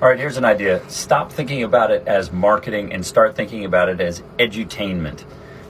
All right, here's an idea. Stop thinking about it as marketing and start thinking about it as edutainment.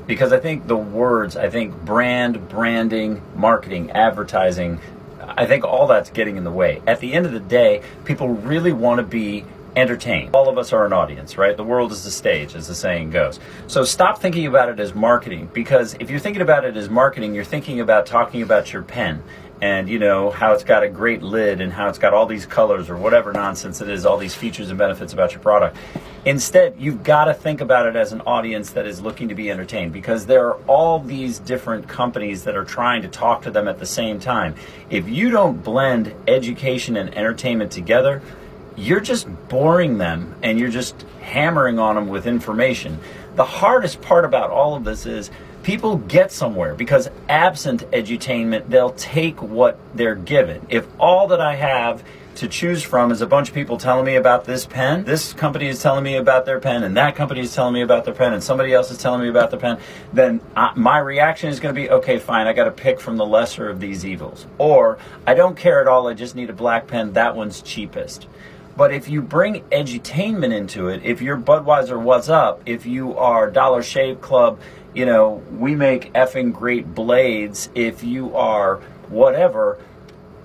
Because I think the words, I think brand, branding, marketing, advertising, I think all that's getting in the way. At the end of the day, people really want to be entertained. All of us are an audience, right? The world is the stage, as the saying goes. So stop thinking about it as marketing because if you're thinking about it as marketing, you're thinking about talking about your pen and you know how it's got a great lid and how it's got all these colors or whatever nonsense it is all these features and benefits about your product instead you've got to think about it as an audience that is looking to be entertained because there are all these different companies that are trying to talk to them at the same time if you don't blend education and entertainment together you're just boring them and you're just hammering on them with information. The hardest part about all of this is people get somewhere because absent edutainment, they'll take what they're given. If all that I have to choose from is a bunch of people telling me about this pen, this company is telling me about their pen, and that company is telling me about their pen, and somebody else is telling me about their pen, then I, my reaction is going to be okay, fine, I got to pick from the lesser of these evils. Or I don't care at all, I just need a black pen, that one's cheapest. But if you bring edutainment into it, if you're Budweiser What's Up, if you are Dollar Shave Club, you know, we make effing great blades, if you are whatever,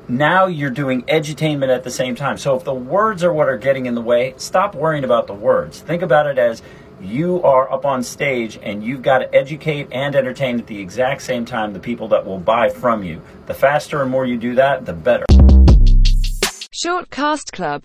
now you're doing edutainment at the same time. So if the words are what are getting in the way, stop worrying about the words. Think about it as you are up on stage and you've got to educate and entertain at the exact same time the people that will buy from you. The faster and more you do that, the better. Shortcast Club